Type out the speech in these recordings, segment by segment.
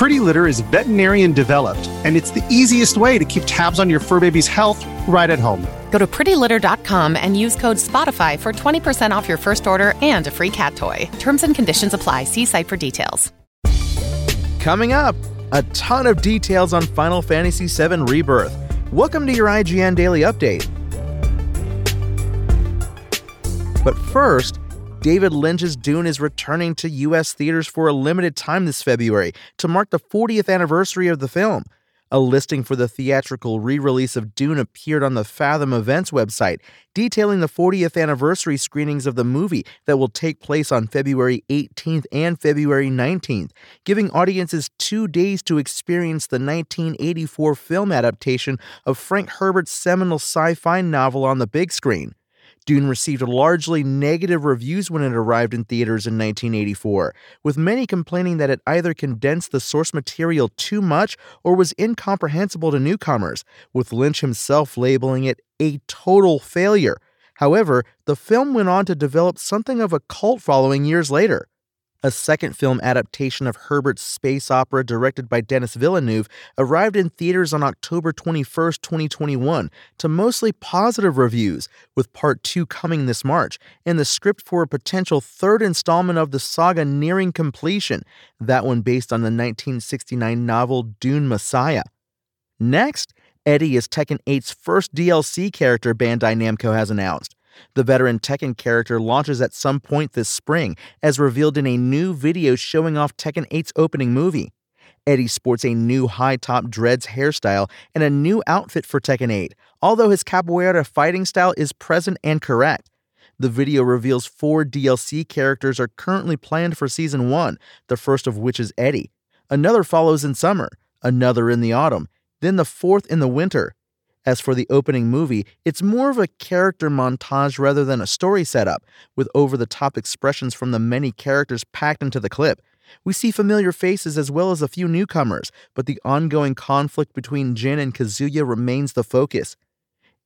Pretty Litter is veterinarian developed, and it's the easiest way to keep tabs on your fur baby's health right at home. Go to prettylitter.com and use code SPOTIFY for 20% off your first order and a free cat toy. Terms and conditions apply. See site for details. Coming up, a ton of details on Final Fantasy VII Rebirth. Welcome to your IGN Daily Update. But first, David Lynch's Dune is returning to U.S. theaters for a limited time this February to mark the 40th anniversary of the film. A listing for the theatrical re release of Dune appeared on the Fathom Events website, detailing the 40th anniversary screenings of the movie that will take place on February 18th and February 19th, giving audiences two days to experience the 1984 film adaptation of Frank Herbert's seminal sci fi novel on the big screen. Dune received largely negative reviews when it arrived in theaters in 1984, with many complaining that it either condensed the source material too much or was incomprehensible to newcomers, with Lynch himself labeling it a total failure. However, the film went on to develop something of a cult following years later. A second film adaptation of Herbert's space opera, directed by Denis Villeneuve, arrived in theaters on October 21, 2021, to mostly positive reviews, with part two coming this March, and the script for a potential third installment of the saga nearing completion, that one based on the 1969 novel Dune Messiah. Next, Eddie is Tekken 8's first DLC character Bandai Namco has announced. The veteran Tekken character launches at some point this spring, as revealed in a new video showing off Tekken 8's opening movie. Eddie sports a new high top dreads hairstyle and a new outfit for Tekken 8, although his capoeira fighting style is present and correct. The video reveals four DLC characters are currently planned for Season 1, the first of which is Eddie. Another follows in summer, another in the autumn, then the fourth in the winter, as for the opening movie, it's more of a character montage rather than a story setup, with over the top expressions from the many characters packed into the clip. We see familiar faces as well as a few newcomers, but the ongoing conflict between Jin and Kazuya remains the focus.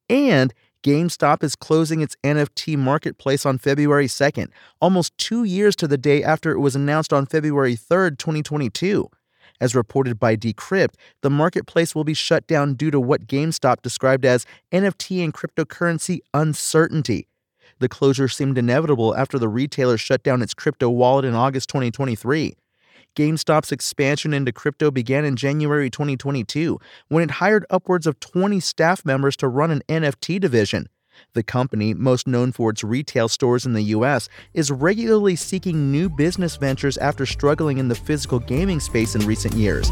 And GameStop is closing its NFT marketplace on February 2nd, almost two years to the day after it was announced on February 3rd, 2022. As reported by Decrypt, the marketplace will be shut down due to what GameStop described as NFT and cryptocurrency uncertainty. The closure seemed inevitable after the retailer shut down its crypto wallet in August 2023. GameStop's expansion into crypto began in January 2022 when it hired upwards of 20 staff members to run an NFT division. The company, most known for its retail stores in the US, is regularly seeking new business ventures after struggling in the physical gaming space in recent years.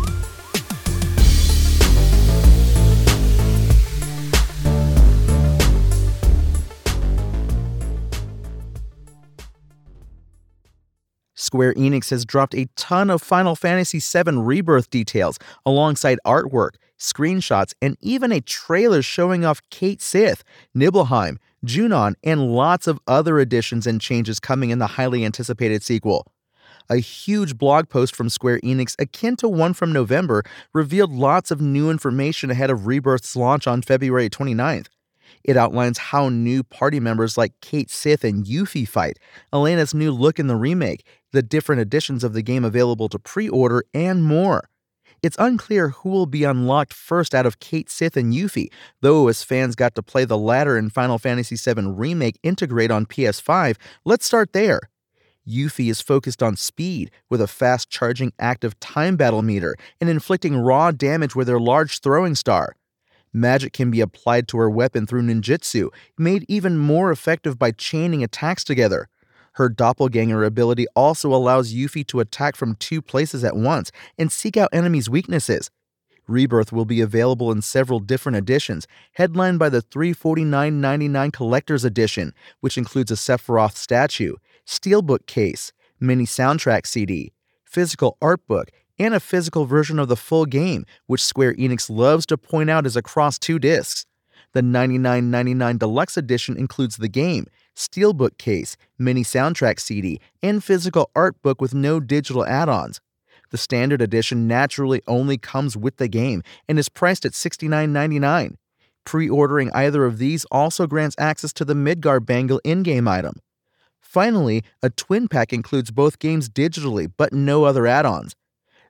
Square Enix has dropped a ton of Final Fantasy VII Rebirth details alongside artwork, screenshots, and even a trailer showing off Cait Sith, Nibelheim, Junon, and lots of other additions and changes coming in the highly anticipated sequel. A huge blog post from Square Enix, akin to one from November, revealed lots of new information ahead of Rebirth's launch on February 29th. It outlines how new party members like Cait Sith and Yuffie fight, Elena's new look in the remake, the different editions of the game available to pre order, and more. It's unclear who will be unlocked first out of Cait, Sith and Yuffie, though as fans got to play the latter in Final Fantasy VII Remake Intergrade on PS5, let's start there. Yuffie is focused on speed, with a fast charging active time battle meter and inflicting raw damage with her large throwing star. Magic can be applied to her weapon through ninjutsu, made even more effective by chaining attacks together. Her doppelganger ability also allows Yuffie to attack from two places at once and seek out enemies' weaknesses. Rebirth will be available in several different editions, headlined by the $349.99 Collector's Edition, which includes a Sephiroth statue, steelbook case, mini soundtrack CD, physical art book, and a physical version of the full game, which Square Enix loves to point out is across two discs. The $99.99 Deluxe Edition includes the game, steelbook case, mini soundtrack CD, and physical art book with no digital add ons. The standard edition naturally only comes with the game and is priced at $69.99. Pre ordering either of these also grants access to the Midgar Bangle in game item. Finally, a twin pack includes both games digitally, but no other add ons.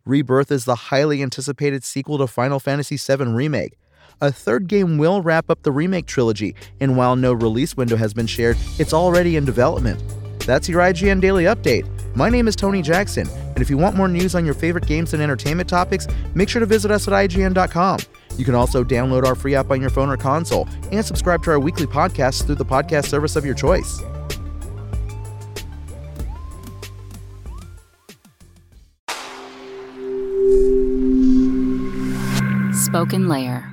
Rebirth is the highly anticipated sequel to Final Fantasy VII Remake. A third game will wrap up the remake trilogy, and while no release window has been shared, it's already in development. That's your IGN Daily Update. My name is Tony Jackson, and if you want more news on your favorite games and entertainment topics, make sure to visit us at IGN.com. You can also download our free app on your phone or console and subscribe to our weekly podcasts through the podcast service of your choice. Spoken Layer.